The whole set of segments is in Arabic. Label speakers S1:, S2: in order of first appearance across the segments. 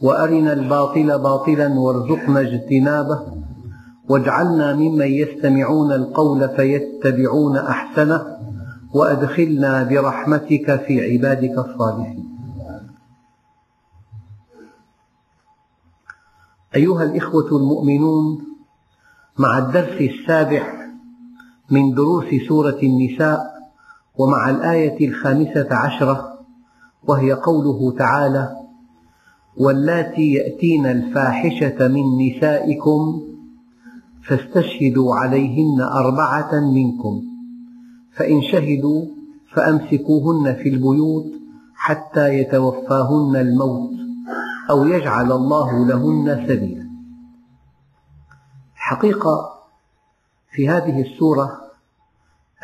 S1: وأرنا الباطل باطلا وارزقنا اجتنابه. واجعلنا ممن يستمعون القول فيتبعون أحسنه. وأدخلنا برحمتك في عبادك الصالحين. أيها الإخوة المؤمنون مع الدرس السابع من دروس سورة النساء ومع الآية الخامسة عشرة وهي قوله تعالى واللاتي يأتين الفاحشة من نسائكم فاستشهدوا عليهن أربعة منكم فإن شهدوا فأمسكوهن في البيوت حتى يتوفاهن الموت أو يجعل الله لهن سبيلا. حقيقة في هذه السورة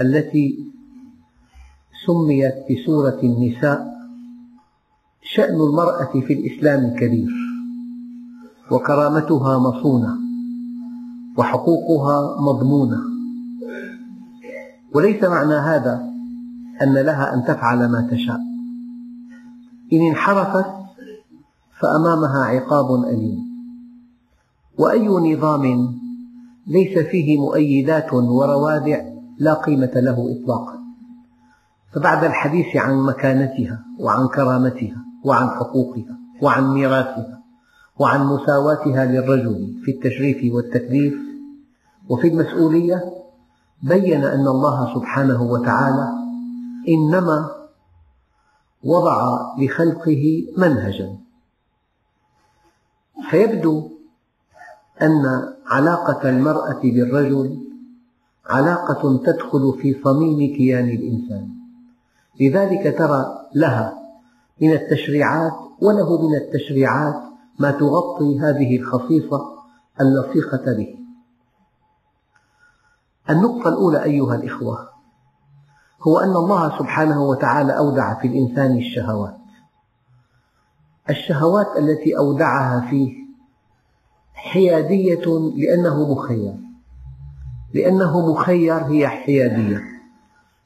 S1: التي سميت بسورة النساء شأن المرأة في الإسلام كبير وكرامتها مصونة وحقوقها مضمونة. وليس معنى هذا أن لها أن تفعل ما تشاء. إن انحرفت فأمامها عقاب أليم. وأي نظام ليس فيه مؤيدات وروادع لا قيمة له إطلاقا. فبعد الحديث عن مكانتها وعن كرامتها وعن حقوقها وعن ميراثها وعن مساواتها للرجل في التشريف والتكليف. وفي المسؤولية بين أن الله سبحانه وتعالى إنما وضع لخلقه منهجا. فيبدو أن علاقة المرأة بالرجل علاقة تدخل في صميم كيان الإنسان. لذلك ترى لها من التشريعات وله من التشريعات ما تغطي هذه الخصيصة اللصيقة به. النقطة الأولى أيها الإخوة هو أن الله سبحانه وتعالى أودع في الإنسان الشهوات. الشهوات التي أودعها فيه حيادية لأنه مخير. لأنه مخير هي حيادية.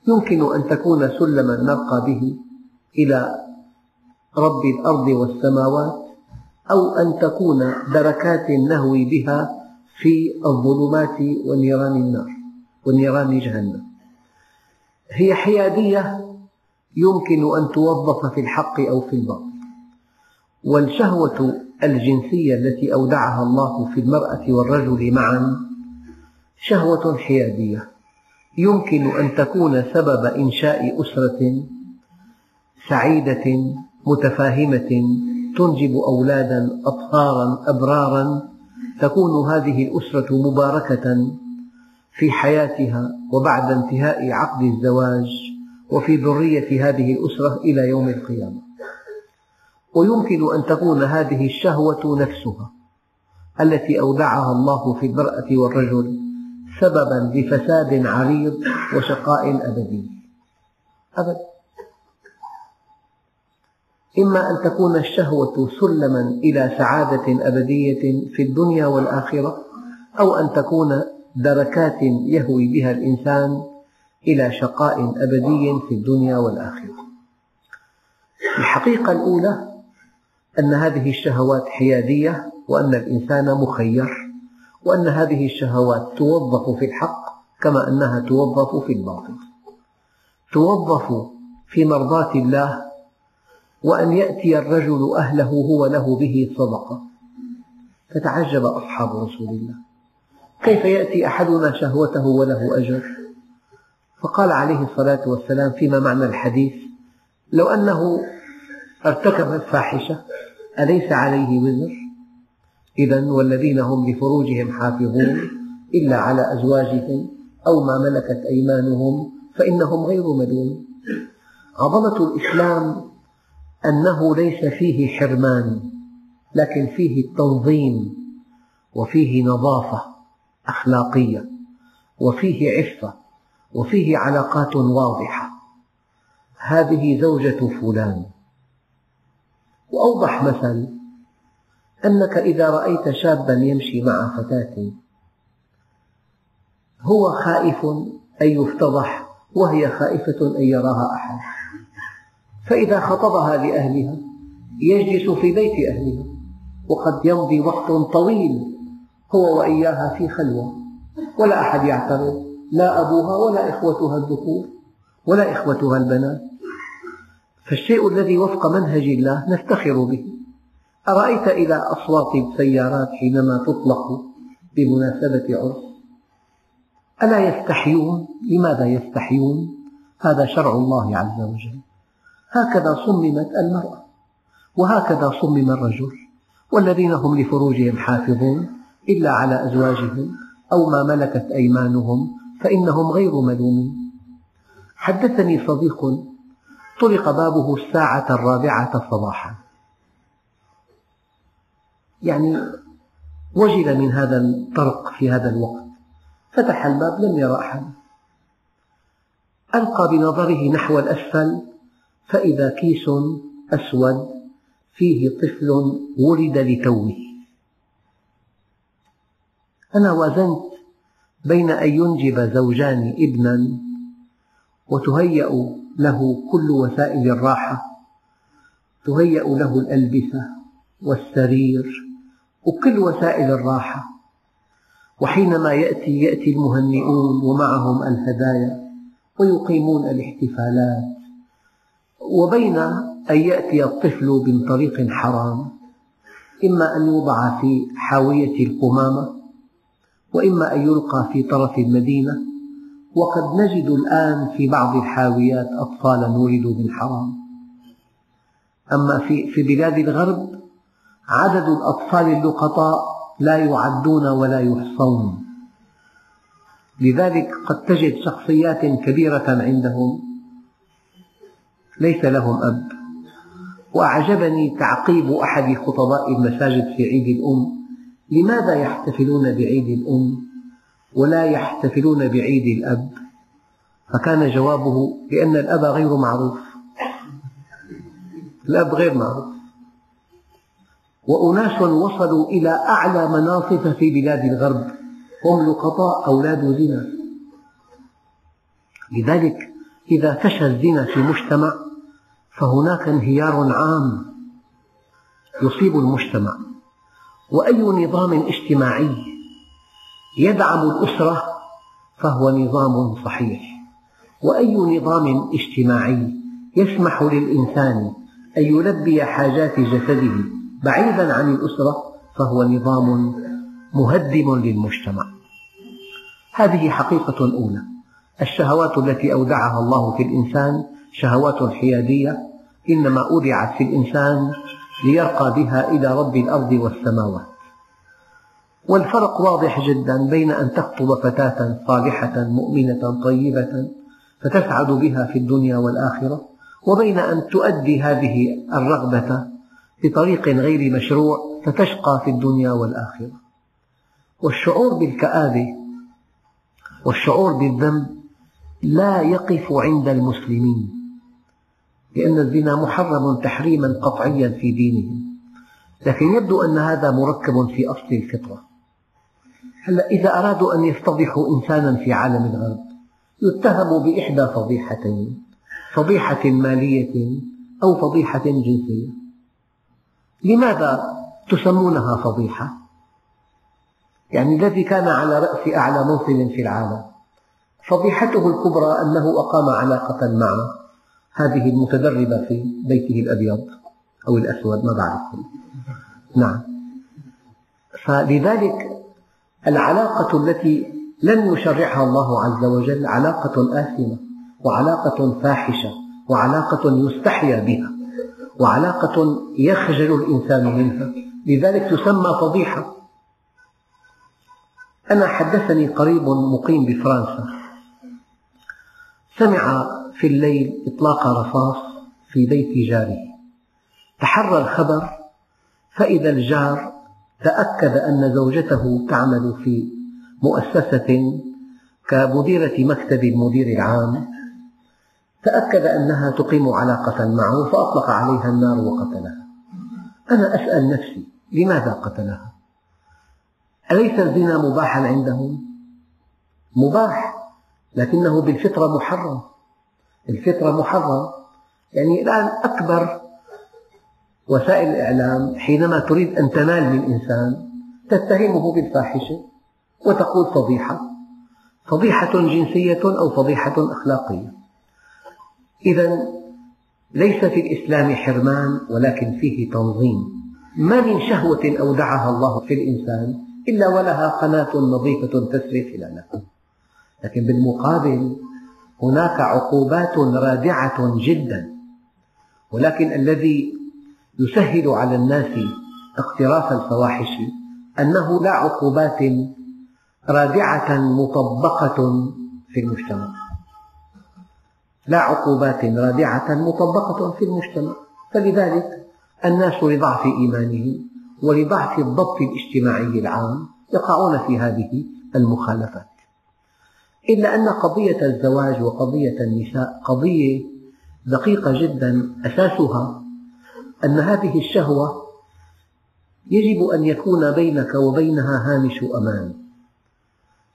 S1: يمكن أن تكون سلما نرقى به إلى رب الأرض والسماوات أو أن تكون دركات نهوي بها في الظلمات ونيران النار ونيران جهنم. هي حيادية يمكن أن توظف في الحق أو في الباطل. والشهوة الجنسية التي أودعها الله في المرأة والرجل معا شهوة حيادية. يمكن أن تكون سبب إنشاء أسرة سعيدة متفاهمة تنجب أولادا أطهارا أبرارا تكون هذه الأسرة مباركة في حياتها وبعد انتهاء عقد الزواج وفي ذرية هذه الأسرة إلى يوم القيامة. ويمكن أن تكون هذه الشهوة نفسها التي أودعها الله في المرأة والرجل سببا لفساد عريض وشقاء أبدي. أبدا. إما أن تكون الشهوة سلما إلى سعادة أبدية في الدنيا والآخرة أو أن تكون دركات يهوي بها الإنسان إلى شقاء أبدي في الدنيا والآخرة. الحقيقة الأولى أن هذه الشهوات حيادية وأن الإنسان مخير وأن هذه الشهوات توظف في الحق كما أنها توظف في الباطل. توظف في مرضاة الله وأن يأتي الرجل أهله هو له به صدقة. فتعجب أصحاب رسول الله. كيف يأتي أحدنا شهوته وله أجر؟ فقال عليه الصلاة والسلام فيما معنى الحديث لو أنه ارتكب الفاحشة أليس عليه وزر؟ إذا والذين هم لفروجهم حافظون إلا على أزواجهم أو ما ملكت أيمانهم فإنهم غير ملوم. عظمة الإسلام أنه ليس فيه حرمان لكن فيه التنظيم وفيه نظافة أخلاقية وفيه عفة وفيه علاقات واضحة. هذه زوجة فلان. وأوضح مثل أنك إذا رأيت شابا يمشي مع فتاة هو خائف أن يفتضح وهي خائفة أن يراها أحد. فإذا خطبها لأهلها يجلس في بيت أهلها وقد يمضي وقت طويل هو وإياها في خلوة ولا أحد يعترض لا أبوها ولا إخوتها الذكور ولا إخوتها البنات فالشيء الذي وفق منهج الله نفتخر به أرأيت إلى أصوات السيارات حينما تطلق بمناسبة عرس ألا يستحيون؟ لماذا يستحيون؟ هذا شرع الله عز وجل هكذا صممت المرأة وهكذا صمم الرجل والذين هم لفروجهم حافظون إلا على أزواجهم أو ما ملكت أيمانهم فإنهم غير ملومين. حدثني صديق طرق بابه الساعة الرابعة صباحا. يعني وجل من هذا الطرق في هذا الوقت فتح الباب لم يرى أحدا ألقى بنظره نحو الأسفل فإذا كيس أسود فيه طفل ولد لتوه. أنا وازنت بين أن ينجب زوجان ابنا وتهيأ له كل وسائل الراحة تهيأ له الألبسة والسرير وكل وسائل الراحة. وحينما يأتي يأتي المهنئون ومعهم الهدايا ويقيمون الاحتفالات. وبين أن يأتي الطفل من طريق حرام إما أن يوضع في حاوية القمامة وإما أن يلقى في طرف المدينة وقد نجد الآن في بعض الحاويات أطفالا ولدوا من حرام. أما في, في بلاد الغرب عدد الأطفال اللقطاء لا يعدون ولا يحصون. لذلك قد تجد شخصيات كبيرة عندهم ليس لهم أب. وأعجبني تعقيب أحد خطباء المساجد في عيد الأم. لماذا يحتفلون بعيد الأم ولا يحتفلون بعيد الأب؟ فكان جوابه لأن الأب غير معروف. الأب غير معروف. وأناس وصلوا إلى أعلى مناصب في بلاد الغرب. هم لقطاء أولاد زنا. لذلك إذا فشى الزنا في مجتمع فهناك انهيار عام يصيب المجتمع وأي نظام اجتماعي يدعم الأسرة فهو نظام صحيح وأي نظام اجتماعي يسمح للإنسان أن يلبي حاجات جسده بعيدا عن الأسرة فهو نظام مهدم للمجتمع. هذه حقيقة أولى الشهوات التي أودعها الله في الإنسان شهوات حيادية إنما أودعت في الإنسان ليرقى بها إلى رب الأرض والسماوات. والفرق واضح جدا بين أن تخطب فتاة صالحة مؤمنة طيبة فتسعد بها في الدنيا والآخرة وبين أن تؤدي هذه الرغبة بطريق غير مشروع فتشقى في الدنيا والآخرة. والشعور بالكآبة والشعور بالذنب لا يقف عند المسلمين. لأن الزنا محرم تحريما قطعيا في دينهم. لكن يبدو أن هذا مركب في أصل الفطرة. هلا إذا أرادوا أن يفتضحوا إنسانا في عالم الغرب يتهم بإحدى فضيحتين فضيحة مالية أو فضيحة جنسية. لماذا تسمونها فضيحة؟ يعني الذي كان على رأس أعلى منصب في العالم. فضيحته الكبرى أنه أقام علاقة مع هذه المتدربة في بيته الأبيض أو الأسود ما بعرف. نعم. فلذلك العلاقة التي لم يشرعها الله عز وجل علاقة آثمة وعلاقة فاحشة وعلاقة يستحيا بها وعلاقة يخجل الإنسان منها. لذلك تسمى فضيحة. أنا حدثني قريب مقيم بفرنسا. سمع في الليل إطلاق رصاص في بيت جاره تحرى الخبر فإذا الجار تأكد أن زوجته تعمل في مؤسسة كمديرة مكتب المدير العام تأكد أنها تقيم علاقة معه فأطلق عليها النار وقتلها أنا أسأل نفسي لماذا قتلها؟ أليس الزنا مباحا عندهم؟ مباح لكنه بالفطرة محرم الفطرة محرم. يعني الآن أكبر وسائل الإعلام حينما تريد أن تنال من إنسان تتهمه بالفاحشة وتقول فضيحة فضيحة جنسية أو فضيحة أخلاقية. إذا ليس في الإسلام حرمان ولكن فيه تنظيم. ما من شهوة أودعها الله في الإنسان إلا ولها قناة نظيفة تسري خلالها. لكن بالمقابل هناك عقوبات رادعة جدا. ولكن الذي يسهل على الناس اقتراف الفواحش أنه لا عقوبات رادعة مطبقة في المجتمع. لا عقوبات رادعة مطبقة في المجتمع. فلذلك الناس لضعف إيمانهم ولضعف الضبط الاجتماعي العام يقعون في هذه المخالفات. إلا أن قضية الزواج وقضية النساء قضية دقيقة جدا أساسها أن هذه الشهوة يجب أن يكون بينك وبينها هامش أمان.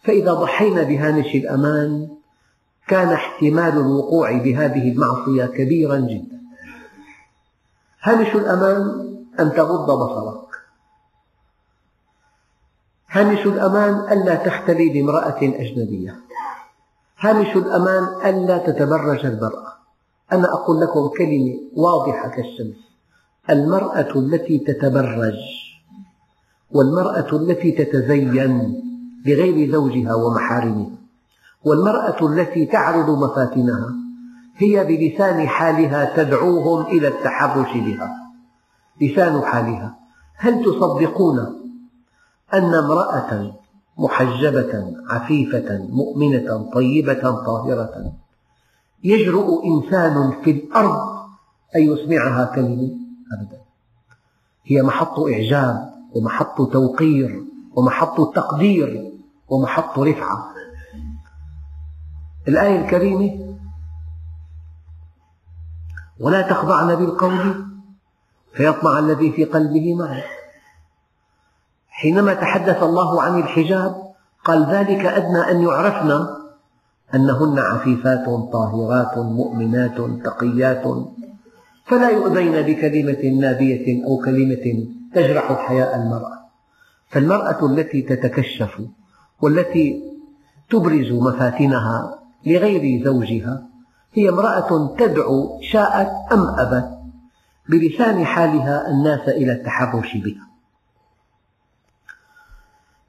S1: فإذا ضحينا بهامش الأمان كان احتمال الوقوع بهذه المعصية كبيرا جدا. هامش الأمان أن تغض بصرك. هامش الأمان ألا تختلي بامرأة أجنبية. هامش الأمان ألا تتبرج المرأة. أنا أقول لكم كلمة واضحة كالشمس. المرأة التي تتبرج والمرأة التي تتزين بغير زوجها ومحارمها والمرأة التي تعرض مفاتنها هي بلسان حالها تدعوهم إلى التحرش بها. لسان حالها. هل تصدقون أن امرأة محجبة عفيفة مؤمنة طيبة طاهرة. يجرؤ إنسان في الأرض أن يسمعها كلمة أبدا. هي محط إعجاب ومحط توقير ومحط تقدير ومحط رفعة. الآية الكريمة ولا تخضعن بالقول فيطمع الذي في قلبه مرض. حينما تحدث الله عن الحجاب قال ذلك أدنى أن يعرفن أنهن عفيفات طاهرات مؤمنات تقيات. فلا يؤذين بكلمة نابية أو كلمة تجرح حياء المرأة. فالمرأة التي تتكشف والتي تبرز مفاتنها لغير زوجها هي امرأة تدعو شاءت أم أبت بلسان حالها الناس إلى التحرش بها.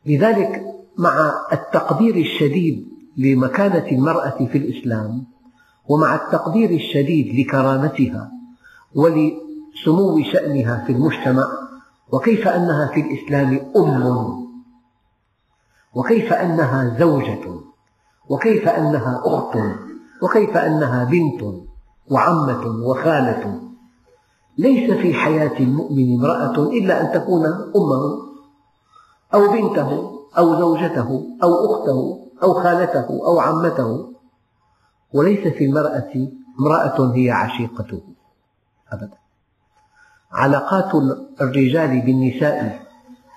S1: لذلك مع التقدير الشديد لمكانة المرأة في الإسلام ومع التقدير الشديد لكرامتها ولسمو شأنها في المجتمع وكيف أنها في الإسلام أم وكيف أنها زوجة وكيف أنها أخت وكيف أنها بنت وعمة وخالة. ليس في حياة المؤمن امرأة إلا أن تكون أمة. أو بنته أو زوجته أو أخته أو خالته أو عمته. وليس في المرأة امرأة هي عشيقته أبدا. علاقات الرجال بالنساء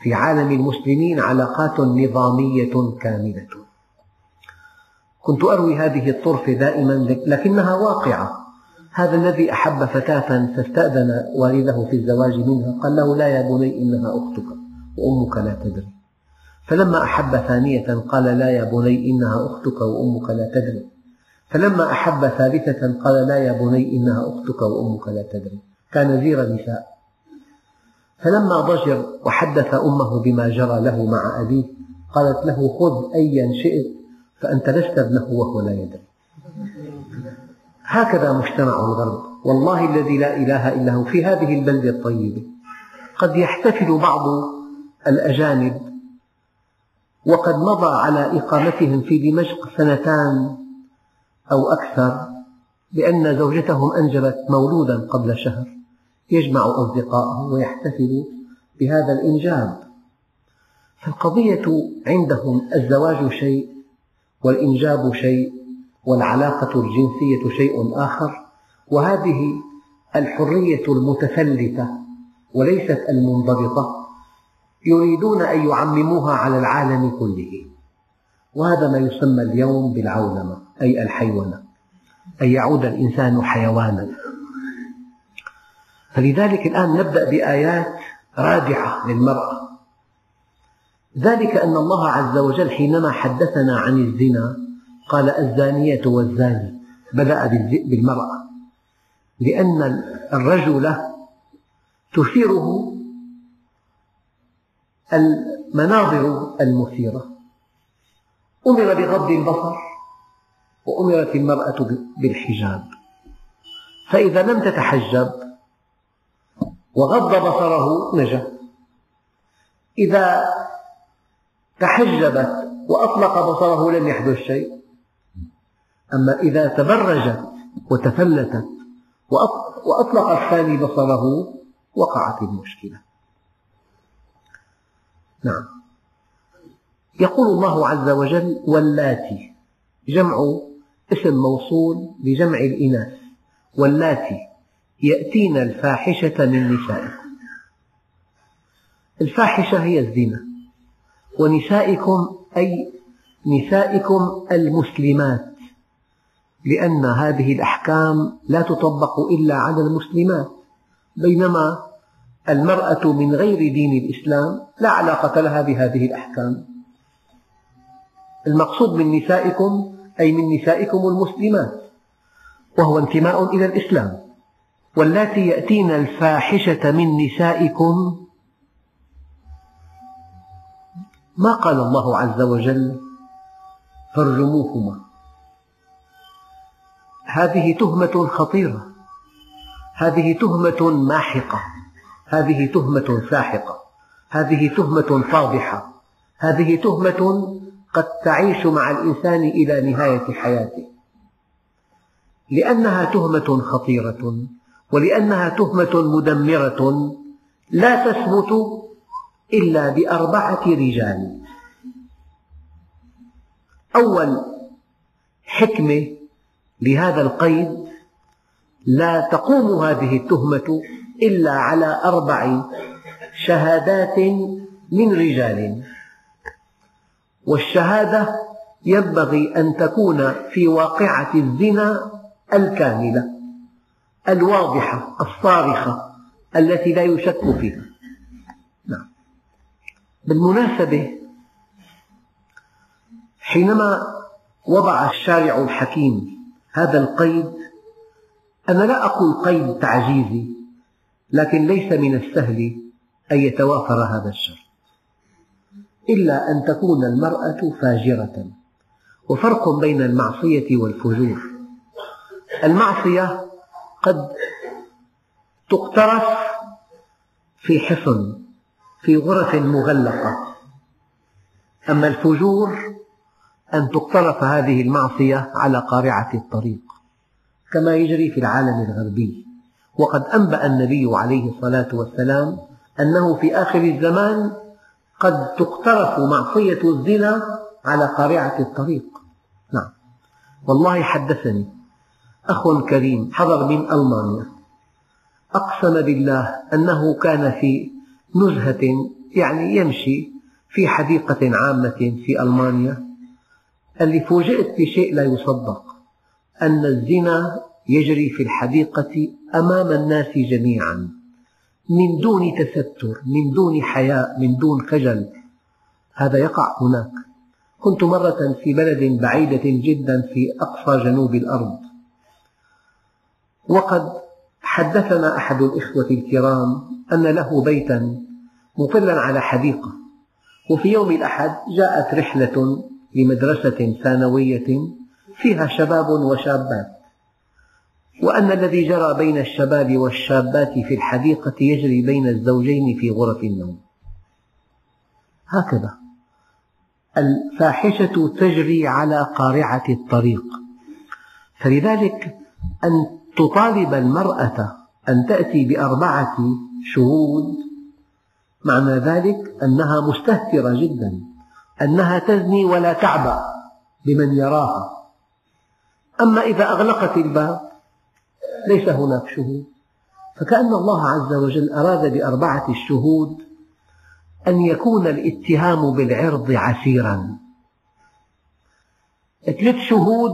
S1: في عالم المسلمين علاقات نظامية كاملة. كنت أروي هذه الطرفة دائما لكنها واقعة. هذا الذي أحب فتاة فاستأذن والده في الزواج منها. قال له لا يا بني إنها أختك. وأمك لا تدري. فلما أحب ثانية قال لا يا بني إنها أختك وأمك لا تدري. فلما أحب ثالثة قال لا يا بني إنها أختك وأمك لا تدري. كان زير نساء فلما ضجر وحدث أمه بما جرى له مع أبيه قالت له خذ أيا شئت فأنت لست ابنه وهو لا يدري. هكذا مجتمع الغرب. والله الذي لا إله إلا هو في هذه البلدة الطيبة. قد يحتفل بعض الأجانب وقد مضى على إقامتهم في دمشق سنتان أو أكثر لأن زوجتهم أنجبت مولودا قبل شهر يجمع أصدقاءه ويحتفل بهذا الإنجاب. القضية عندهم الزواج شيء والإنجاب شيء والعلاقة الجنسية شيء آخر وهذه الحرية المتفلتة وليست المنضبطة يريدون أن يعمموها على العالم كله. وهذا ما يسمى اليوم بالعولمة أي الحيوانة أن يعود الإنسان حيوانا. فلذلك الآن نبدأ بآيات رادعة للمرأة. ذلك أن الله عز وجل حينما حدثنا عن الزنا قال الزانية والزاني بدأ بالمرأة. لأن الرجل تثيره المناظر المثيرة. أمر بغض البصر وأمرت المرأة بالحجاب. فإذا لم تتحجب وغض بصره نجا. إذا تحجبت وأطلق بصره لم يحدث شيء. أما إذا تبرجت وتفلتت وأطلق الثاني بصره وقعت المشكلة. نعم. يقول الله عز وجل واللاتي جمع اسم موصول لجمع الإناث. واللاتي يأتين الفاحشة من نسائكم. الفاحشة هي الزنا. ونسائكم أي نسائكم المسلمات. لأن هذه الأحكام لا تطبق إلا على المسلمات. بينما المرأة من غير دين الإسلام لا علاقة لها بهذه الأحكام. المقصود من نسائكم أي من نسائكم المسلمات وهو انتماء إلى الإسلام. واللاتي يأتين الفاحشة من نسائكم ما قال الله عز وجل؟ فارجموهما هذه تهمة خطيرة. هذه تهمة ماحقة. هذه تهمة ساحقة هذه تهمة فاضحة هذه تهمة قد تعيش مع الإنسان إلى نهاية حياته. لأنها تهمة خطيرة ولأنها تهمة مدمرة لا تثبت إلا بأربعة رجال. أول حكمة لهذا القيد لا تقوم هذه التهمة إلا على أربع شهادات من رجال والشهادة ينبغي أن تكون في واقعة الزنا الكاملة الواضحة الصارخة التي لا يشك فيها نعم. بالمناسبة حينما وضع الشارع الحكيم هذا القيد أنا لا أقول قيد تعجيزي لكن ليس من السهل أن يتوافر هذا الشرط. إلا أن تكون المرأة فاجرة. وفرق بين المعصية والفجور. المعصية قد تقترف في حصن في غرف مغلقة. أما الفجور أن تقترف هذه المعصية على قارعة الطريق كما يجري في العالم الغربي. وقد أنبأ النبي عليه الصلاة والسلام أنه في آخر الزمان قد تقترف معصية الزنا على قارعة الطريق. نعم. والله حدثني. أخ كريم حضر من ألمانيا. أقسم بالله أنه كان في نزهة يعني يمشي في حديقة عامة في ألمانيا. قال لي فوجئت بشيء لا يصدق أن الزنا يجري في الحديقة أمام الناس جميعا. من دون تستر من دون حياء من دون خجل. هذا يقع هناك. كنت مرة في بلد بعيدة جدا في أقصى جنوب الأرض. وقد حدثنا أحد الإخوة الكرام أن له بيتا مطلا على حديقة. وفي يوم الأحد جاءت رحلة لمدرسة ثانوية فيها شباب وشابات. وأن الذي جرى بين الشباب والشابات في الحديقة يجري بين الزوجين في غرف النوم. هكذا. الفاحشة تجري على قارعة الطريق. فلذلك أن تطالب المرأة أن تأتي بأربعة شهود معنى ذلك أنها مستهترة جدا أنها تزني ولا تعبأ بمن يراها. أما إذا أغلقت الباب ليس هناك شهود. فكأن الله عز وجل أراد بأربعة الشهود أن يكون الاتهام بالعرض عسيرا. ثلاث شهود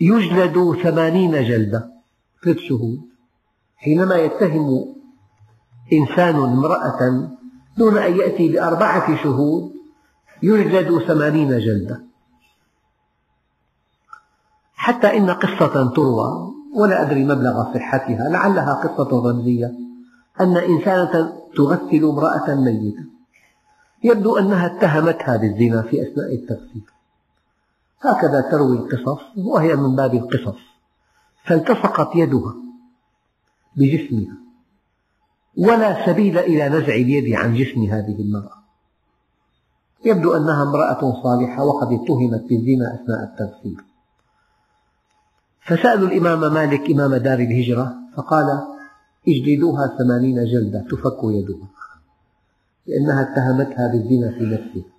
S1: يجلد ثمانين جلدة. ثلاث شهود. حينما يتهم إنسان امرأة دون أن يأتي بأربعة شهود يجلد ثمانين جلدة. حتى إن قصة تروى ولا أدري مبلغ صحتها لعلها قصة رمزية أن إنسانة تغسل امرأة ميتة. يبدو أنها اتهمتها بالزنا في أثناء التغسيل. هكذا تروي القصص وهي من باب القصص. فالتصقت يدها بجسمها. ولا سبيل إلى نزع اليد عن جسم هذه المرأة. يبدو أنها امرأة صالحة وقد اتهمت بالزنا أثناء التغسيل. فسألوا الإمام مالك إمام دار الهجرة فقال اجلدوها ثمانين جلدة تفك يدها. لأنها اتهمتها بالزنا في نفسها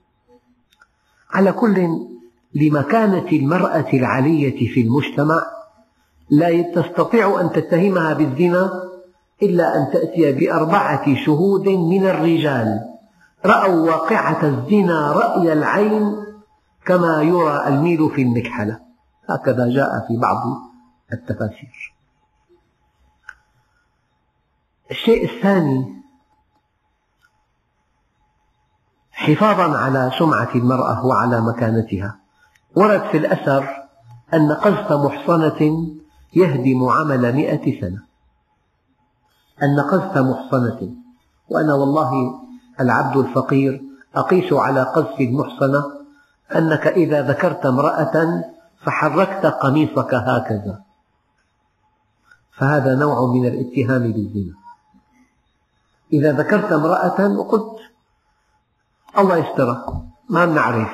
S1: على كل لمكانة المرأة العلية في المجتمع لا تستطيع أن تتهمها بالزنا إلا أن تأتي بأربعة شهود من الرجال. رأوا واقعة الزنا رأي العين كما يرى الميل في المكحلة. هكذا جاء في بعض التفاسير. الشيء الثاني حفاظا على سمعة المرأة وعلى مكانتها. ورد في الأثر أن قذف محصنة يهدم عمل مئة سنة. أن قذف محصنة وأنا والله العبد الفقير أقيس على قذف المحصنة أنك إذا ذكرت امرأة فحركت قميصك هكذا. فهذا نوع من الاتهام بالزنا. إذا ذكرت امرأة وقلت الله يسترها ما نعرف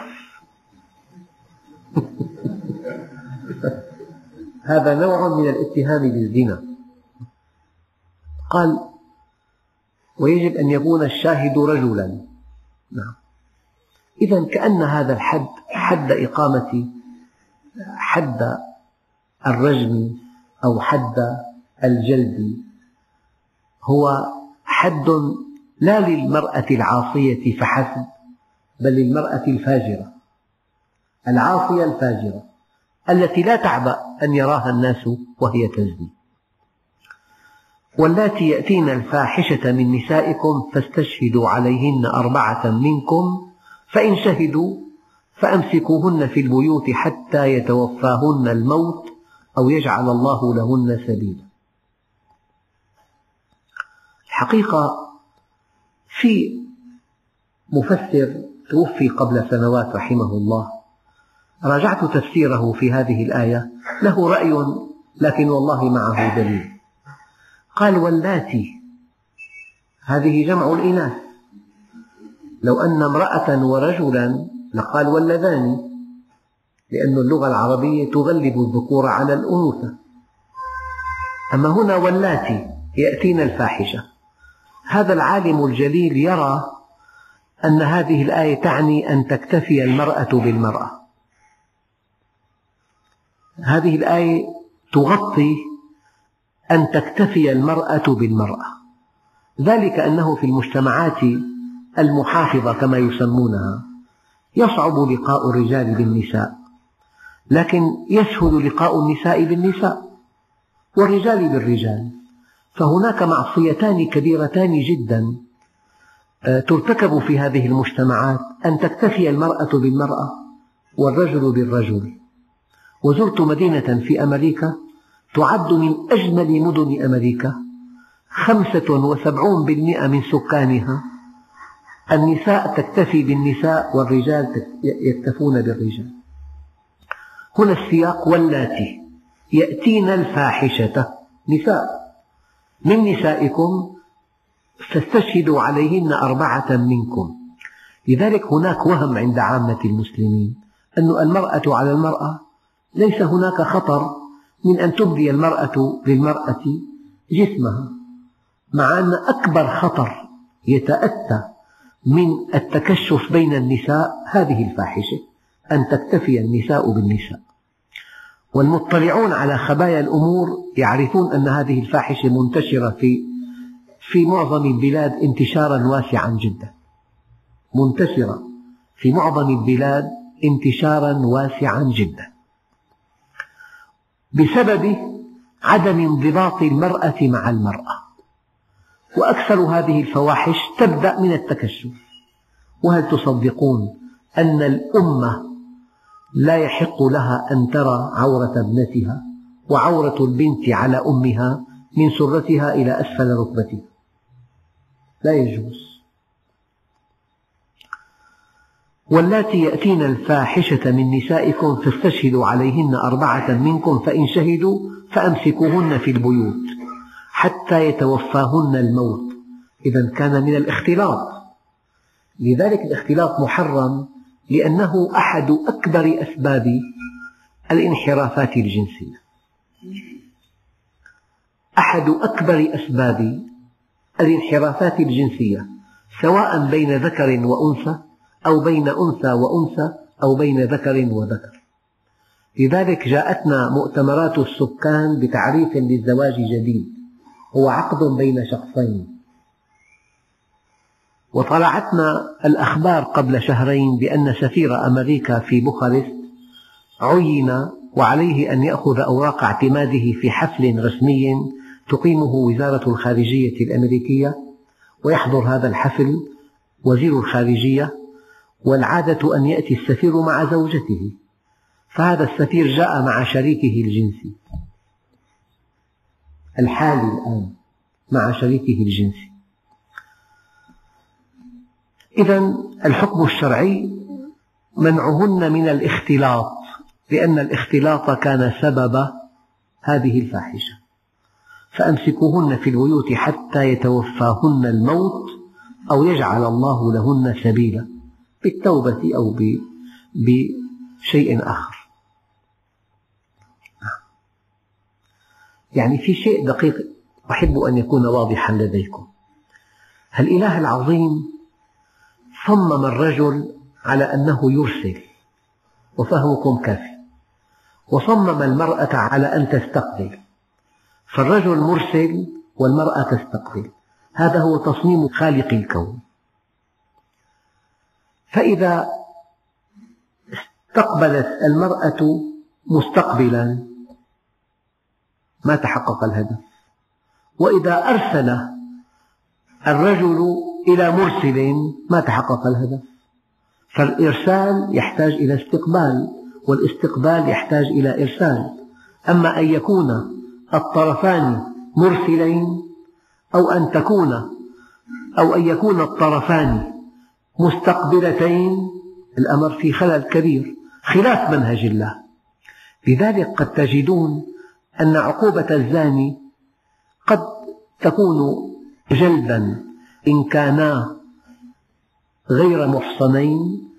S1: هذا نوع من الاتهام بالزنا. قال ويجب أن يكون الشاهد رجلا. نعم. إذا كأن هذا الحد حد إقامة حد الرجم أو حد الجلد هو حد لا للمرأة العاصية فحسب بل للمرأة الفاجرة العاصية الفاجرة التي لا تعبأ أن يراها الناس وهي تزني. واللاتي يأتين الفاحشة من نسائكم فاستشهدوا عليهن أربعة منكم فإن شهدوا فأمسكوهن في البيوت حتى يتوفاهن الموت أو يجعل الله لهن سبيلا. الحقيقة في مفسر توفي قبل سنوات رحمه الله راجعت تفسيره في هذه الآية له رأي لكن والله معه دليل. قال واللاتي هذه جمع الإناث. لو أن امرأة ورجلا لقال واللذان لأن اللغة العربية تغلب الذكور على الأنوثة. أما هنا واللاتي يأتين الفاحشة. هذا العالم الجليل يرى أن هذه الآية تعني أن تكتفي المرأة بالمرأة. هذه الآية تغطي أن تكتفي المرأة بالمرأة. ذلك أنه في المجتمعات المحافظة كما يسمونها. يصعب لقاء الرجال بالنساء لكن يسهل لقاء النساء بالنساء والرجال بالرجال. فهناك معصيتان كبيرتان جدا آه، ترتكب في هذه المجتمعات أن تكتفي المرأة بالمرأة والرجل بالرجل. وزرت مدينة في أمريكا تعد من أجمل مدن أمريكا خمسة وسبعون بالمئة من سكانها. النساء تكتفي بالنساء والرجال يكتفون بالرجال. هنا السياق واللاتي. يأتين الفاحشة. نساء. من نسائكم فاستشهدوا عليهن أربعة منكم. لذلك هناك وهم عند عامة المسلمين. أن المرأة على المرأة. ليس هناك خطر من أن تبدي المرأة للمرأة جسمها. مع أن أكبر خطر يتأتى من التكشف بين النساء هذه الفاحشة أن تكتفي النساء بالنساء. والمطلعون على خبايا الأمور يعرفون أن هذه الفاحشة منتشرة في في معظم البلاد انتشارا واسعا جدا. منتشرة في معظم البلاد انتشارا واسعا جدا. بسبب عدم انضباط المرأة مع المرأة. وأكثر هذه الفواحش تبدأ من التكشف. وهل تصدقون أن الأمة لا يحق لها أن ترى عورة ابنتها وعورة البنت على أمها من سرتها إلى أسفل ركبتها؟ لا يجوز. واللاتي يأتين الفاحشة من نسائكم فاستشهدوا عليهن أربعة منكم فإن شهدوا فأمسكوهن في البيوت. حتى يتوفاهن الموت. إذا كان من الاختلاط. لذلك الاختلاط محرم لأنه أحد أكبر أسباب الانحرافات الجنسية. أحد أكبر أسباب الانحرافات الجنسية سواء بين ذكر وأنثى أو بين أنثى وأنثى أو بين ذكر وذكر. لذلك جاءتنا مؤتمرات السكان بتعريف للزواج جديد. هو عقد بين شخصين. وطلعتنا الأخبار قبل شهرين بأن سفير أمريكا في بوخارست عين وعليه أن يأخذ أوراق اعتماده في حفل رسمي تقيمه وزارة الخارجية الأمريكية ويحضر هذا الحفل وزير الخارجية والعادة أن يأتي السفير مع زوجته. فهذا السفير جاء مع شريكه الجنسي. الحالي الآن مع شريكه الجنسي. إذا الحكم الشرعي منعهن من الاختلاط لأن الاختلاط كان سبب هذه الفاحشة. فأمسكوهن في البيوت حتى يتوفاهن الموت أو يجعل الله لهن سبيلا بالتوبة أو بشيء آخر. يعني في شيء دقيق أحب أن يكون واضحا لديكم. الإله العظيم صمم الرجل على أنه يرسل وفهمكم كافي وصمم المرأة على أن تستقبل. فالرجل مرسل والمرأة تستقبل. هذا هو تصميم خالق الكون. فإذا استقبلت المرأة مستقبلا ما تحقق الهدف. وإذا أرسل الرجل إلى مرسل ما تحقق الهدف. فالإرسال يحتاج إلى استقبال والاستقبال يحتاج إلى إرسال. أما أن يكون الطرفان مرسلين أو أن تكون أو أن يكون الطرفان مستقبلتين الأمر في خلل كبير خلاف منهج الله. لذلك قد تجدون أن عقوبة الزاني قد تكون جلدا إن كانا غير محصنين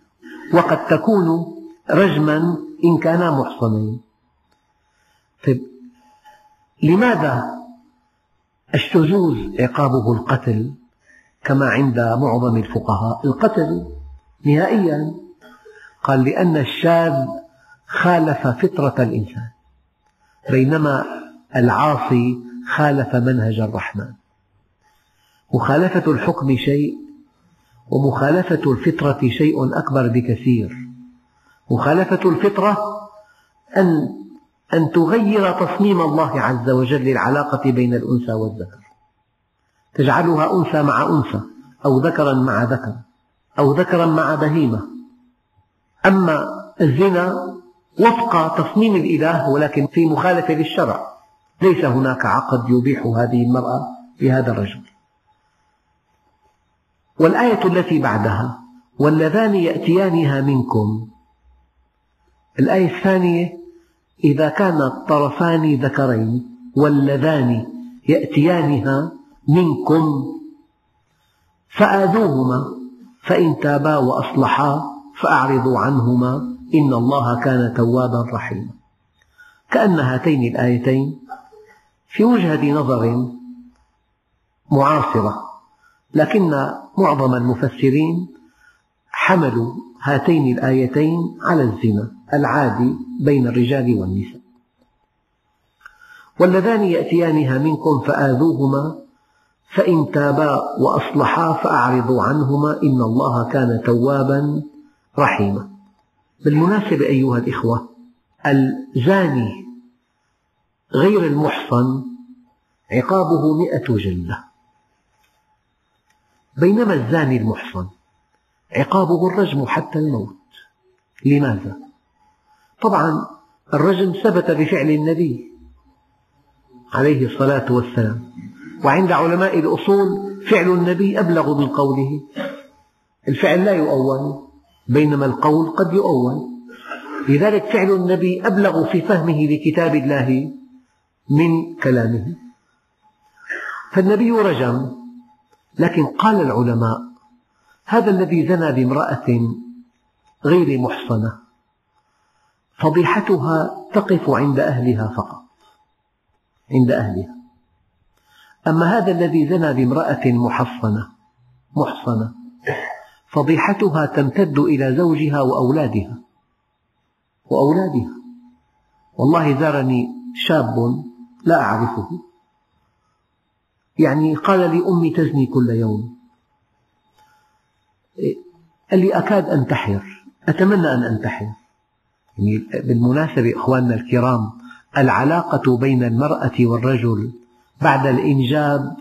S1: وقد تكون رجما إن كانا محصنين. طيب لماذا الشذوذ عقابه القتل كما عند معظم الفقهاء؟ القتل نهائيا قال لأن الشاذ خالف فطرة الإنسان. بينما العاصي خالف منهج الرحمن. مخالفة الحكم شيء ومخالفة الفطرة شيء أكبر بكثير. مخالفة الفطرة أن أن تغير تصميم الله عز وجل للعلاقة بين الأنثى والذكر. تجعلها أنثى مع أنثى أو ذكرا مع ذكر أو ذكرا مع بهيمة. أما الزنا وفق تصميم الإله ولكن في مخالفة للشرع. ليس هناك عقد يبيح هذه المرأة لهذا الرجل. والآية التي بعدها واللذان يأتيانها منكم. الآية الثانية إذا كان الطرفان ذكرين واللذان يأتيانها منكم فآذوهما فإن تابا وأصلحا فأعرضوا عنهما. إن الله كان توابا رحيما. كأن هاتين الآيتين في وجهة نظر معاصرة لكن معظم المفسرين حملوا هاتين الآيتين على الزنا العادي بين الرجال والنساء. واللذان يأتيانها منكم فآذوهما فإن تابا وأصلحا فأعرضوا عنهما إن الله كان توابا رحيما. بالمناسبة أيها الإخوة الزاني غير المحصن عقابه مئة جلدة. بينما الزاني المحصن عقابه الرجم حتى الموت. لماذا؟ طبعا الرجم ثبت بفعل النبي عليه الصلاة والسلام وعند علماء الأصول فعل النبي أبلغ من قوله. الفعل لا يؤول بينما القول قد يؤول. لذلك فعل النبي أبلغ في فهمه لكتاب الله من كلامه. فالنبي رجم لكن قال العلماء هذا الذي زنى بامرأة غير محصنة فضيحتها تقف عند أهلها فقط عند أهلها. أما هذا الذي زنى بامرأة محصنة محصنة فضيحتها تمتد إلى زوجها وأولادها. وأولادها. والله زارني شاب لا أعرفه. يعني قال لي أمي تزني كل يوم. قال لي أكاد أنتحر. أتمنى أن أنتحر. يعني بالمناسبة إخواننا الكرام العلاقة بين المرأة والرجل بعد الإنجاب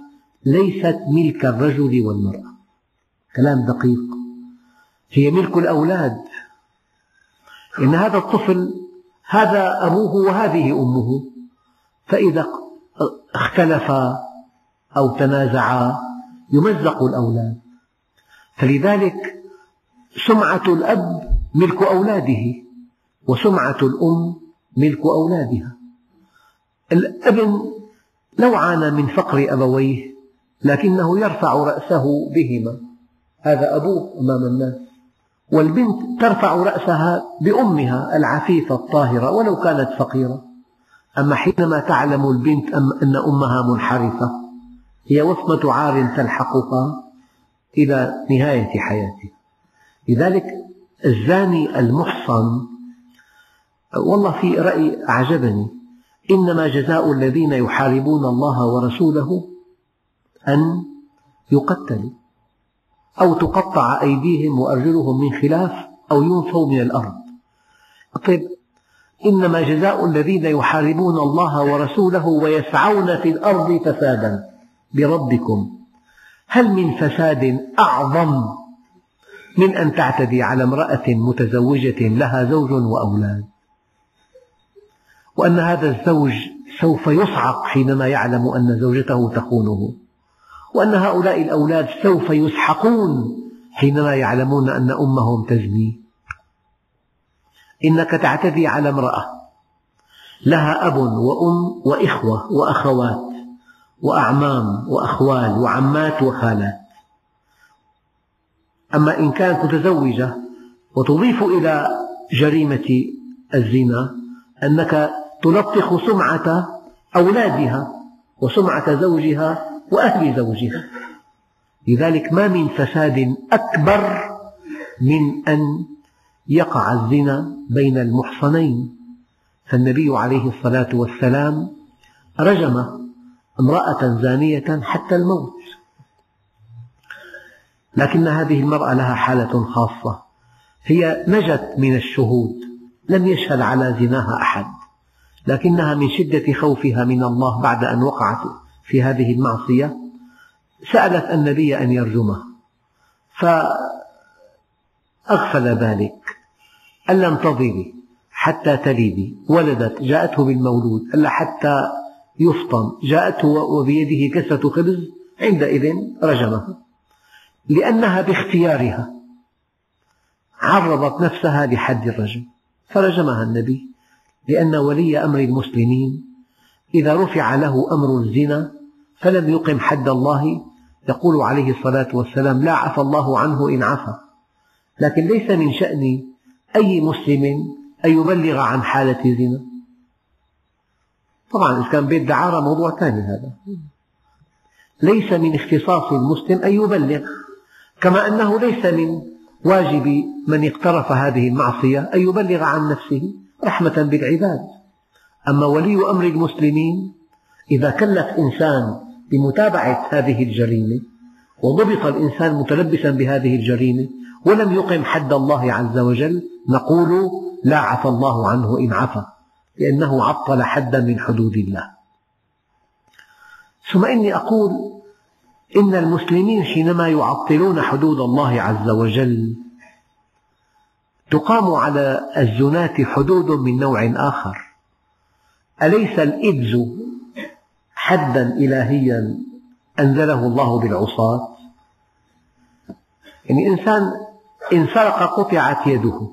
S1: ليست ملك الرجل والمرأة. كلام دقيق. هي ملك الأولاد. إن هذا الطفل هذا أبوه وهذه أمه فإذا اختلفا أو تنازعا يمزق الأولاد. فلذلك سمعة الأب ملك أولاده وسمعة الأم ملك أولادها. الابن لو عانى من فقر أبويه لكنه يرفع رأسه بهما. هذا أبوه أمام الناس. والبنت ترفع رأسها بأمها العفيفة الطاهرة ولو كانت فقيرة. أما حينما تعلم البنت أن أمها منحرفة هي وصمة عار تلحقها إلى نهاية حياتها. لذلك الزاني المحصن والله في رأي أعجبني إنما جزاء الذين يحاربون الله ورسوله أن يقتلوا. أو تقطع أيديهم وأرجلهم من خلاف أو ينفوا من الأرض. طيب إنما جزاء الذين يحاربون الله ورسوله ويسعون في الأرض فسادا بربكم. هل من فساد أعظم من أن تعتدي على امرأة متزوجة لها زوج وأولاد؟ وأن هذا الزوج سوف يصعق حينما يعلم أن زوجته تخونه. وأن هؤلاء الأولاد سوف يسحقون حينما يعلمون أن أمهم تزني. إنك تعتدي على امرأة. لها أب وأم وإخوة وأخوات وأعمام وأخوال وعمات وخالات. أما إن كانت متزوجة وتضيف إلى جريمة الزنا أنك تلطخ سمعة أولادها وسمعة زوجها وأهل زوجها. لذلك ما من فساد أكبر من أن يقع الزنا بين المحصنين. فالنبي عليه الصلاة والسلام رجم امرأة زانية حتى الموت. لكن هذه المرأة لها حالة خاصة. هي نجت من الشهود. لم يشهد على زناها أحد. لكنها من شدة خوفها من الله بعد أن وقعت. في هذه المعصية سألت النبي أن يرجمها فأغفل ذلك ألا انتظري حتى تلدي ولدت جاءته بالمولود ألا حتى يفطن جاءته وبيده كسرة خبز عندئذ رجمها لأنها باختيارها عرضت نفسها لحد الرجم فرجمها النبي لأن ولي أمر المسلمين إذا رفع له أمر الزنا فلم يقم حد الله يقول عليه الصلاة والسلام لا عفى الله عنه إن عفى. لكن ليس من شأن أي مسلم أن يبلغ عن حالة زنا طبعا إذا كان بيت دعارة موضوع ثاني هذا. ليس من اختصاص المسلم أن يبلغ كما أنه ليس من واجب من اقترف هذه المعصية أن يبلغ عن نفسه رحمة بالعباد. أما ولي أمر المسلمين إذا كلف إنسان بمتابعة هذه الجريمة وضبط الإنسان متلبسا بهذه الجريمة ولم يقم حد الله عز وجل نقول لا عفى الله عنه إن عفى لأنه عطل حدا من حدود الله. ثم إني أقول إن المسلمين حينما يعطلون حدود الله عز وجل تقام على الزناة حدود من نوع آخر. أليس الإبز حدا إلهيا أنزله الله بالعصاة. يعني إنسان إن سرق قطعت يده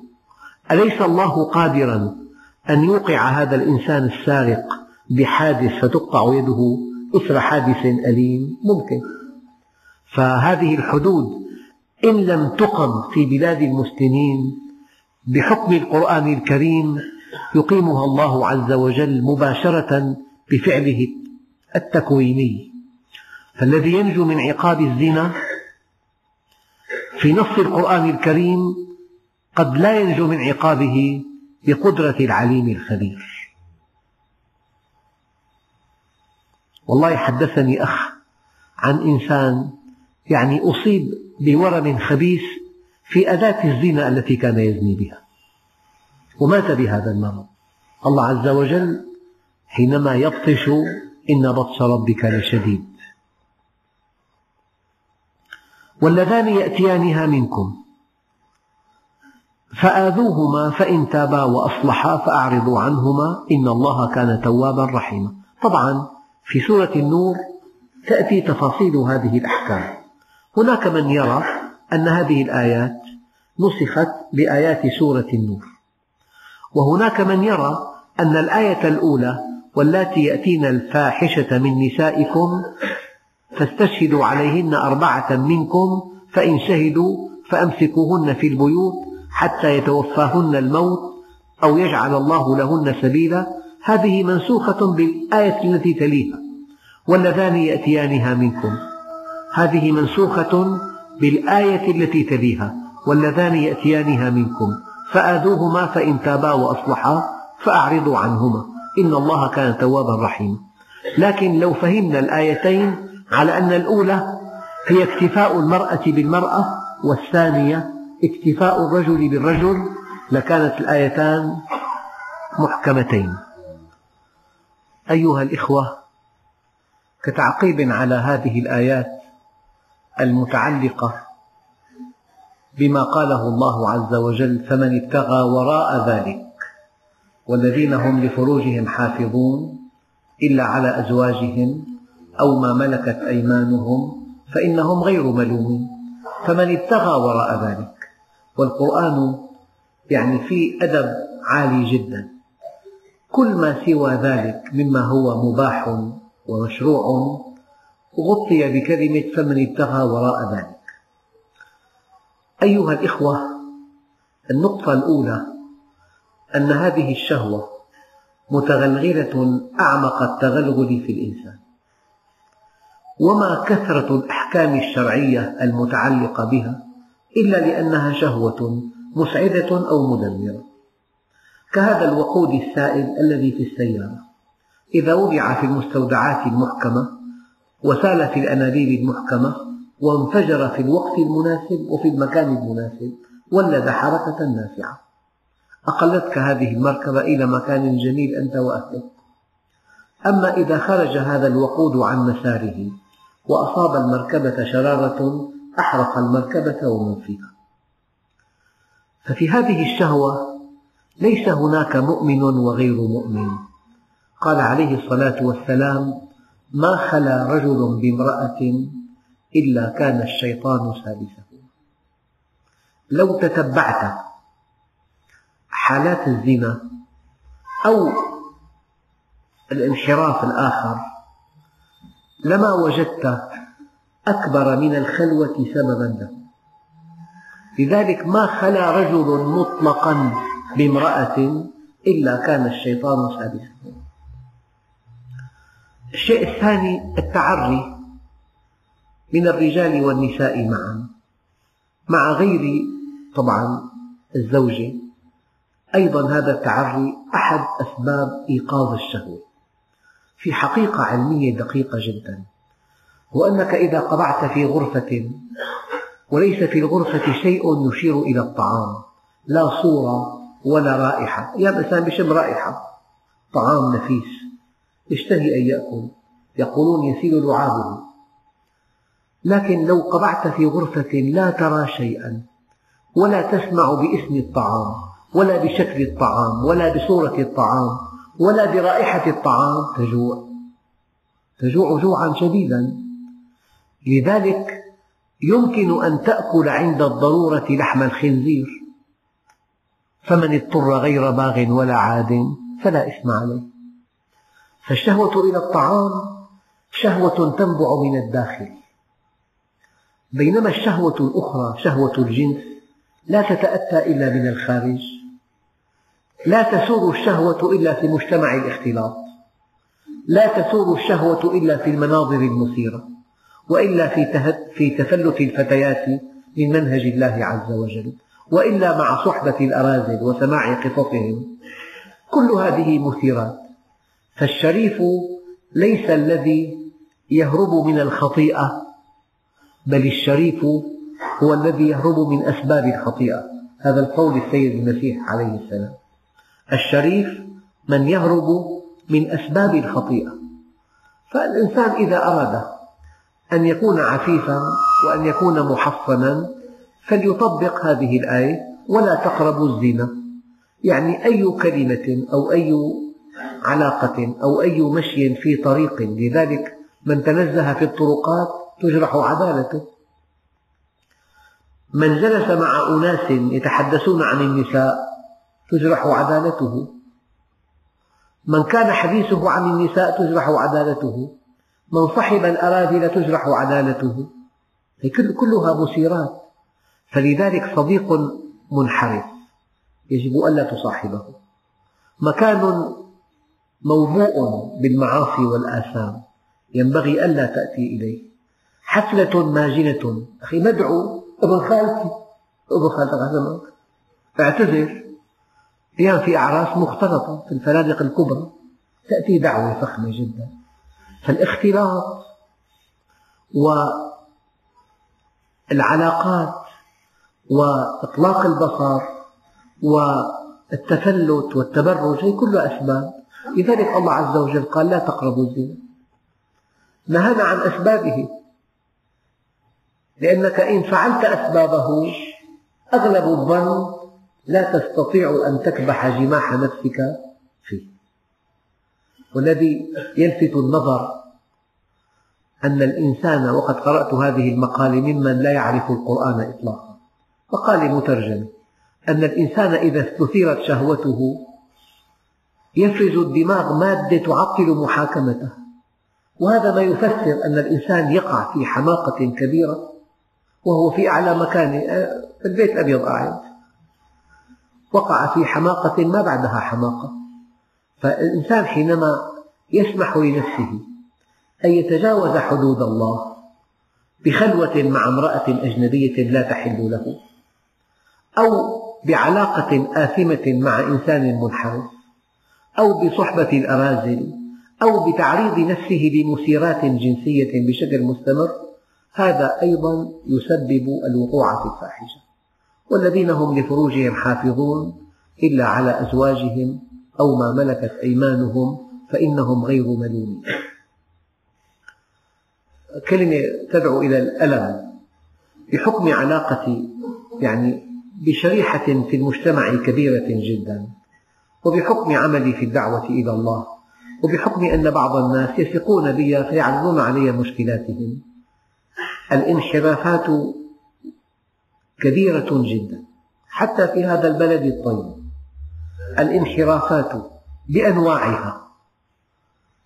S1: أليس الله قادرا أن يوقع هذا الإنسان السارق بحادث فتقطع يده إثر حادث أليم؟ ممكن. فهذه الحدود إن لم تقم في بلاد المسلمين بحكم القرآن الكريم يقيمها الله عز وجل مباشرة بفعله التكويني فالذي ينجو من عقاب الزنا في نص القرآن الكريم قد لا ينجو من عقابه بقدرة العليم الخبير. والله حدثني أخ عن إنسان يعني أصيب بورم خبيث في أداة الزنا التي كان يزني بها ومات بهذا المرض. الله عز وجل حينما يبطش إن بطش ربك لشديد. واللذان يأتيانها منكم. فآذوهما فإن تابا وأصلحا فأعرضوا عنهما إن الله كان توابا رحيما. طبعا في سورة النور تأتي تفاصيل هذه الأحكام. هناك من يرى أن هذه الآيات نسخت بآيات سورة النور. وهناك من يرى أن الآية الأولى واللاتي يأتين الفاحشة من نسائكم فاستشهدوا عليهن أربعة منكم فإن شهدوا فأمسكوهن في البيوت حتى يتوفاهن الموت أو يجعل الله لهن سبيلا. هذه منسوخة بالآية التي تليها واللذان يأتيانها منكم. هذه منسوخة بالآية التي تليها واللذان يأتيانها منكم. فآذوهما فإن تابا وأصلحا فأعرضوا عنهما. إن الله كان توابا رحيما. لكن لو فهمنا الآيتين على أن الأولى هي اكتفاء المرأة بالمرأة والثانية اكتفاء الرجل بالرجل لكانت الآيتان محكمتين. أيها الإخوة كتعقيب على هذه الآيات المتعلقة بما قاله الله عز وجل فمن ابتغى وراء ذلك والذين هم لفروجهم حافظون إلا على أزواجهم أو ما ملكت أيمانهم فإنهم غير ملومين. فمن ابتغى وراء ذلك والقرآن يعني فيه أدب عالي جدا. كل ما سوى ذلك مما هو مباح ومشروع غطي بكلمة فمن ابتغى وراء ذلك. أيها الإخوة النقطة الأولى أن هذه الشهوة متغلغلة أعمق التغلغل في الإنسان. وما كثرة الأحكام الشرعية المتعلقة بها إلا لأنها شهوة مسعدة أو مدمرة. كهذا الوقود السائل الذي في السيارة. إذا وضع في المستودعات المحكمة وسال في الأنابيب المحكمة وانفجر في الوقت المناسب وفي المكان المناسب ولد حركة نافعة. أقلتك هذه المركبة إلى مكان جميل أنت وأهلك. أما إذا خرج هذا الوقود عن مساره وأصاب المركبة شرارة أحرق المركبة ومن فيها. ففي هذه الشهوة ليس هناك مؤمن وغير مؤمن. قال عليه الصلاة والسلام ما خلا رجل بامرأة إلا كان الشيطان سادسه. لو تتبعت حالات الزنا أو الانحراف الآخر لما وجدت أكبر من الخلوة سببا. له لذلك ما خلا رجل مطلقا بامرأة إلا كان الشيطان سادسه الشيء الثاني التعري من الرجال والنساء معا مع غير طبعا الزوجة. أيضا هذا التعري أحد أسباب إيقاظ الشهوة. في حقيقة علمية دقيقة جدا. وأنك إذا قبعت في غرفة وليس في الغرفة شيء يشير إلى الطعام. لا صورة ولا رائحة. أيام الإنسان بشم رائحة. طعام نفيس. يشتهي أن يأكل. يقولون يسيل لعابه. لكن لو قبعت في غرفة لا ترى شيئا ولا تسمع باسم الطعام. ولا بشكل الطعام ولا بصورة الطعام ولا برائحة الطعام. تجوع. تجوع جوعا شديدا. لذلك يمكن أن تأكل عند الضرورة لحم الخنزير. فمن اضطر غير باغ ولا عاد فلا إثم عليه. فالشهوة إلى الطعام شهوة تنبع من الداخل. بينما الشهوة الأخرى شهوة الجنس لا تتأتى إلا من الخارج. لا تسور الشهوة إلا في مجتمع الاختلاط. لا تسور الشهوة إلا في المناظر المثيرة وإلا في تفلت الفتيات من منهج الله عز وجل وإلا مع صحبة الأراذل وسماع قصصهم كل هذه مثيرات. فالشريف ليس الذي يهرب من الخطيئة بل الشريف هو الذي يهرب من أسباب الخطيئة. هذا القول السيد المسيح عليه السلام. الشريف من يهرب من أسباب الخطيئة. فالإنسان إذا أراد أن يكون عفيفا وأن يكون محصنا فليطبق هذه الآية ولا تقربوا الزنا. يعني أي كلمة أو أي علاقة أو أي مشي في طريق لذلك من تنزه في الطرقات تجرح عدالته. من جلس مع أناس يتحدثون عن النساء تجرح عدالته. من كان حديثه عن النساء تجرح عدالته. من صحب الأراذل تجرح عدالته. كلها مثيرات فلذلك صديق منحرف يجب ألا تصاحبه. مكان موبوء بالمعاصي والآثام ينبغي ألا تأتي إليه. حفلة ماجنة. أخي مدعو ابن خالتي. ابن خالتك اعتذر. أيام في أعراس مختلطة في الفنادق الكبرى تأتي دعوة فخمة جدا. فالاختلاط والعلاقات وإطلاق البصر والتفلت والتبرج هي كلها أسباب. لذلك الله عز وجل قال لا تقربوا الزنا. نهانا عن أسبابه. لأنك إن فعلت أسبابه أغلب الظن لا تستطيع أن تكبح جماح نفسك فيه. والذي يلفت النظر أن الإنسان وقد قرأت هذه المقالة ممن لا يعرف القرآن إطلاقا. مقالة مترجمة أن الإنسان إذا استثيرت شهوته يفرز الدماغ مادة تعطل محاكمته. وهذا ما يفسر أن الإنسان يقع في حماقة كبيرة وهو في أعلى مكانه في البيت الأبيض قاعد وقع في حماقة ما بعدها حماقة. فالإنسان حينما يسمح لنفسه أن يتجاوز حدود الله بخلوة مع امرأة أجنبية لا تحل له أو بعلاقة آثمة مع إنسان منحرف أو بصحبة الأراذل أو بتعريض نفسه لمثيرات جنسية بشكل مستمر هذا أيضا يسبب الوقوع في الفاحشة. والذين هم لفروجهم حافظون إلا على أزواجهم أو ما ملكت أيمانهم فإنهم غير ملومين. كلمة تدعو إلى الألم بحكم علاقتي يعني بشريحة في المجتمع كبيرة جدا وبحكم عملي في الدعوة إلى الله وبحكم أن بعض الناس يثقون بي فيعرضون علي مشكلاتهم. الانحرافات كبيرة جدا حتى في هذا البلد الطيب. الانحرافات بأنواعها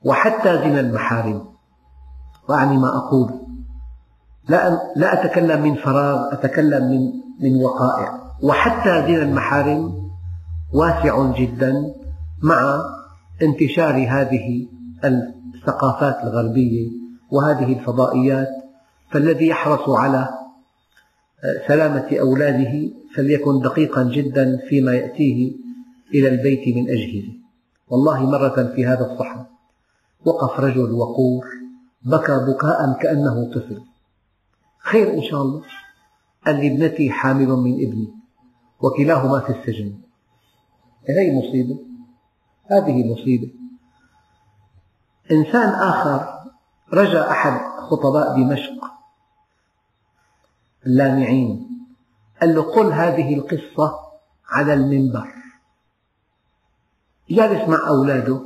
S1: وحتى زنا المحارم. وأعني ما أقول. لا أتكلم من فراغ أتكلم من من وقائع. وحتى زنا المحارم واسع جدا مع انتشار هذه الثقافات الغربية وهذه الفضائيات فالذي يحرص على سلامة أولاده فليكن دقيقا جدا فيما يأتيه إلى البيت من أجهزة والله مرة في هذا الصحن وقف رجل وقور بكى بكاء كأنه طفل. خير إن شاء الله. قال لي ابنتي حامل من ابني وكلاهما في السجن. هذه مصيبة؟ هذه مصيبة. إنسان آخر رجا أحد خطباء دمشق اللامعين قال له قل هذه القصة على المنبر. جالس مع أولاده.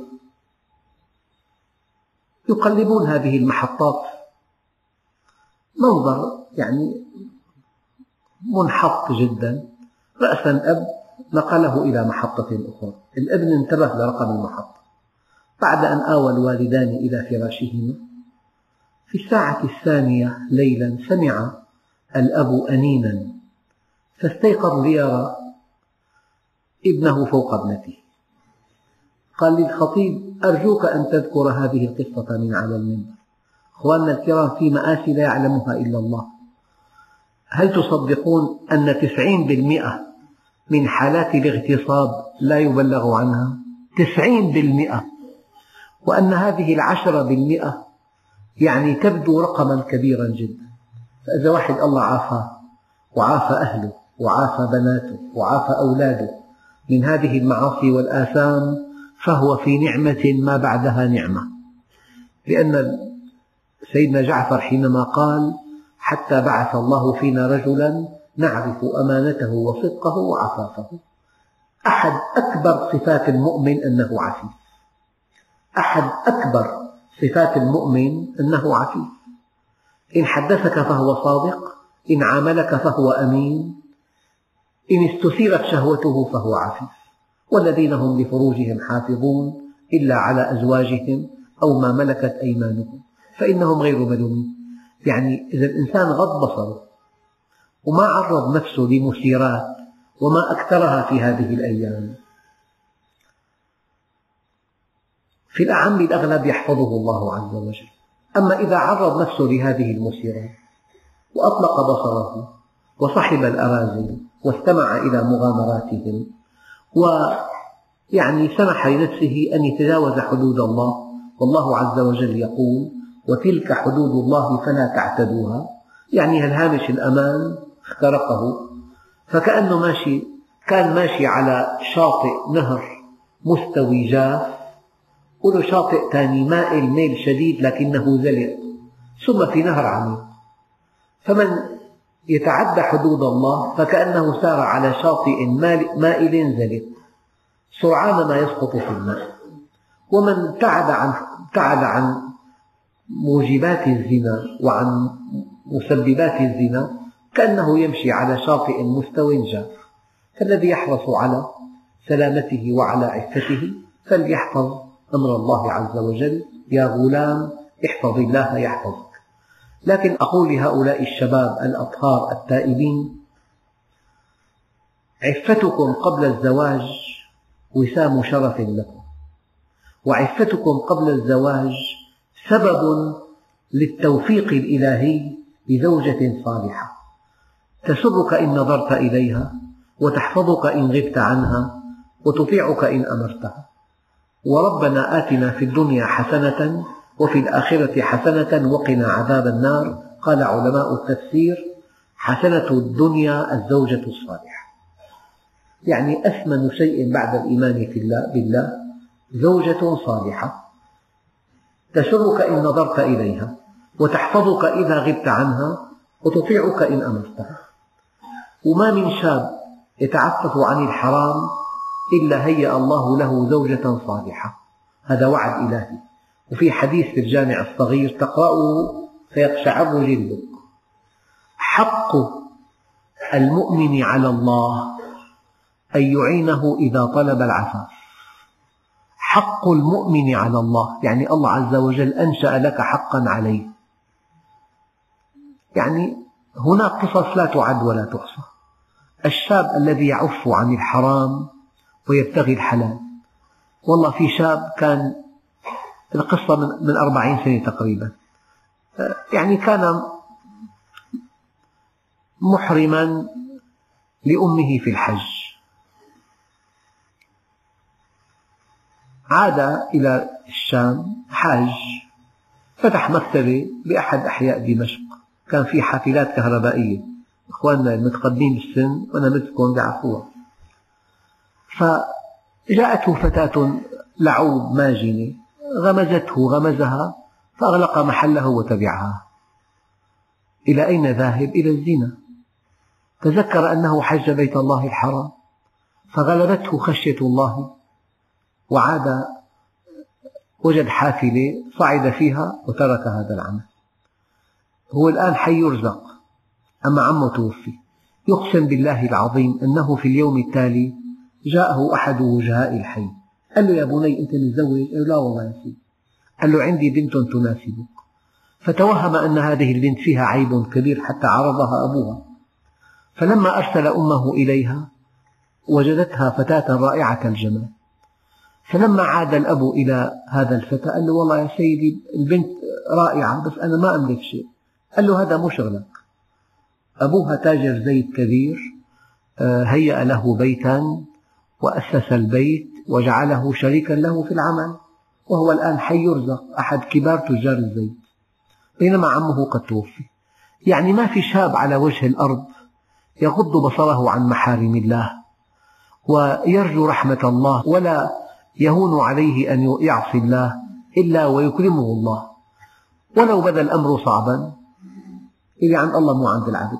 S1: يقلبون هذه المحطات. منظر يعني منحط جدا. رأسا أب نقله إلى محطة أخرى. الابن انتبه لرقم المحطة بعد أن آوى الوالدان إلى فراشهما في الساعة الثانية ليلا سمع الأب أنينا فاستيقظ ليرى ابنه فوق ابنته قال للخطيب أرجوك أن تذكر هذه القصة من على المنبر. أخواننا الكرام في مآسي لا يعلمها إلا الله. هل تصدقون أن تسعين بالمئة من حالات الاغتصاب لا يبلغ عنها؟ تسعين بالمئة. وأن هذه العشرة بالمئة يعني تبدو رقما كبيرا جدا. فإذا واحد الله عافاه وعافى أهله وعافى بناته وعافى أولاده من هذه المعاصي والآثام فهو في نعمة ما بعدها نعمة. لأن سيدنا جعفر حينما قال حتى بعث الله فينا رجلا نعرف أمانته وصدقه وعفافه. أحد أكبر صفات المؤمن أنه عفيف. أحد أكبر صفات المؤمن أنه عفيف. إن حدثك فهو صادق إن عاملك فهو أمين إن استثيرت شهوته فهو عفيف. والذين هم لفروجهم حافظون إلا على أزواجهم أو ما ملكت أيمانهم فإنهم غير ملومين. يعني إذا الإنسان غض بصره وما عرض نفسه لمثيرات وما أكثرها في هذه الأيام. في الأعم الأغلب يحفظه الله عز وجل. أما إذا عرض نفسه لهذه المثيرات وأطلق بصره وصحب الأراذل واستمع إلى مغامراتهم ويعني سمح لنفسه أن يتجاوز حدود الله والله عز وجل يقول وتلك حدود الله فلا تعتدوها يعني هالهامش الأمان؟ اخترقه. فكأنه ماشي كان ماشي على شاطئ نهر مستوي جاف وله شاطئ ثاني مائل ميل شديد لكنه زلق. ثم في نهر عميق. فمن يتعدى حدود الله فكأنه سار على شاطئ مائل زلق. سرعان ما يسقط في الماء. ومن ابتعد عن ابتعد عن موجبات الزنا وعن مسببات الزنا كأنه يمشي على شاطئ مستو جاف. فالذي يحرص على سلامته وعلى عفته فليحفظ. أمر الله عز وجل يا غلام احفظ الله يحفظك. لكن أقول لهؤلاء الشباب الأطهار التائبين عفتكم قبل الزواج وسام شرف لكم وعفتكم قبل الزواج سبب للتوفيق الإلهي بزوجة صالحة. تسرك إن نظرت إليها وتحفظك إن غبت عنها وتطيعك إن أمرتها. وربنا آتنا في الدنيا حسنة وفي الآخرة حسنة وقنا عذاب النار. قال علماء التفسير حسنة الدنيا الزوجة الصالحة. يعني أثمن شيء بعد الإيمان بالله زوجة صالحة. تسرك إن نظرت إليها وتحفظك إذا غبت عنها وتطيعك إن أمرتها. وما من شاب يتعفف عن الحرام إلا هيأ الله له زوجة صالحة. هذا وعد إلهي. وفي حديث في الجامع الصغير تقرأه فيقشعر جلدك. حق المؤمن على الله أن يعينه إذا طلب العفاف. حق المؤمن على الله يعني الله عز وجل أنشأ لك حقا عليه. يعني هناك قصص لا تعد ولا تحصى. الشاب الذي يعف عن الحرام ويبتغي الحلال. والله في شاب كان القصة من أربعين سنة تقريبا. يعني كان محرما لأمه في الحج. عاد إلى الشام حاج فتح مكتبة بأحد أحياء دمشق. كان في حافلات كهربائية. إخواننا المتقدمين بالسن وأنا مثلكم بيعرفوها فجاءته فتاة لعوب ماجنة غمزته غمزها فأغلق محله وتبعها. إلى أين ذاهب؟ إلى الزنا. تذكر أنه حج بيت الله الحرام فغلبته خشية الله وعاد وجد حافلة صعد فيها وترك هذا العمل. هو الآن حي يرزق أما عمه توفي. يقسم بالله العظيم أنه في اليوم التالي جاءه أحد وجهاء الحي. قال له يا بني أنت متزوج؟ قال له لا والله يا سيدي قال له عندي بنت تناسبك. فتوهم أن هذه البنت فيها عيب كبير حتى عرضها أبوها. فلما أرسل أمه إليها وجدتها فتاة رائعة الجمال. فلما عاد الأب إلى هذا الفتى قال له والله يا سيدي البنت رائعة بس أنا ما أملك شيء. قال له هذا مو شغلك. أبوها تاجر زيت كبير آه، هيأ له بيتا وأسس البيت وجعله شريكا له في العمل وهو الآن حي يرزق أحد كبار تجار الزيت. بينما عمه قد توفي. يعني ما في شاب على وجه الأرض يغض بصره عن محارم الله ويرجو رحمة الله ولا يهون عليه أن يعصي الله إلا ويكرمه الله. ولو بدا الأمر صعبا اللي عند الله مو عند العبد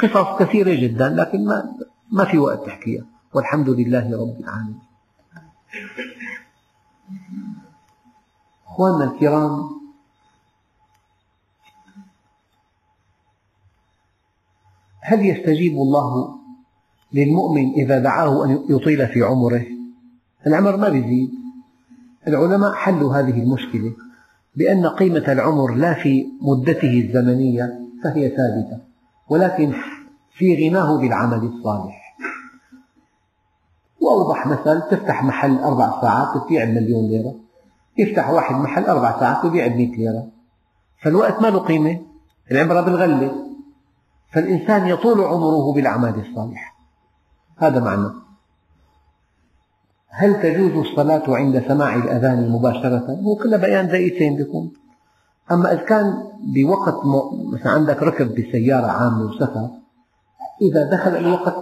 S1: قصص كثيرة جدا لكن ما, ما في وقت تحكيها. والحمد لله رب العالمين. أخواننا الكرام هل يستجيب الله للمؤمن إذا دعاه أن يطيل في عمره؟ العمر ما يزيد العلماء حلوا هذه المشكلة بأن قيمة العمر لا في مدته الزمنية فهي ثابتة ولكن في غناه بالعمل الصالح. وأوضح مثل تفتح محل أربع ساعات تبيع بمليون ليرة. يفتح واحد محل أربع ساعات يبيع بمئة ليرة. فالوقت ما له قيمة العبرة بالغلة فالإنسان يطول عمره بالأعمال الصالحة. هذا معنى. هل تجوز الصلاة عند سماع الأذان مباشرة؟ هو كله بيان دقيقتين بيكون. أما إذا كان بوقت مثلا عندك ركب بسيارة عامة وسفر إذا دخل الوقت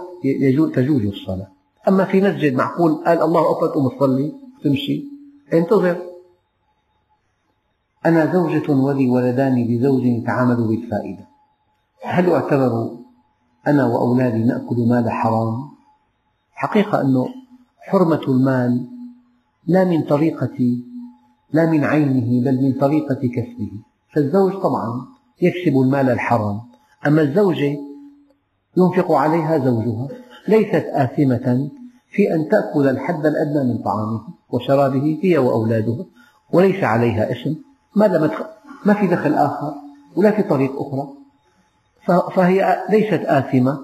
S1: تجوز الصلاة. أما في مسجد معقول قال الله أكبر تقوم تصلي تمشي. انتظر. أنا زوجة ولي ولدان بزوج يتعامل بالفائدة. هل أعتبر أنا وأولادي نأكل مال حرام؟ حقيقة أنه حرمة المال لا من طريقة لا من عينه بل من طريقة كسبه. فالزوج طبعا يكسب المال الحرام. أما الزوجة ينفق عليها زوجها. ليست آثمة في أن تأكل الحد الأدنى من طعامه وشرابه هي وأولادها وليس عليها إثم ما دامت ما في دخل آخر ولا في طريق أخرى. فهي ليست آثمة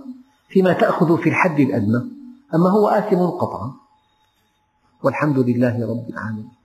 S1: فيما تأخذ في الحد الأدنى أما هو آثم قطعا. والحمد لله رب العالمين.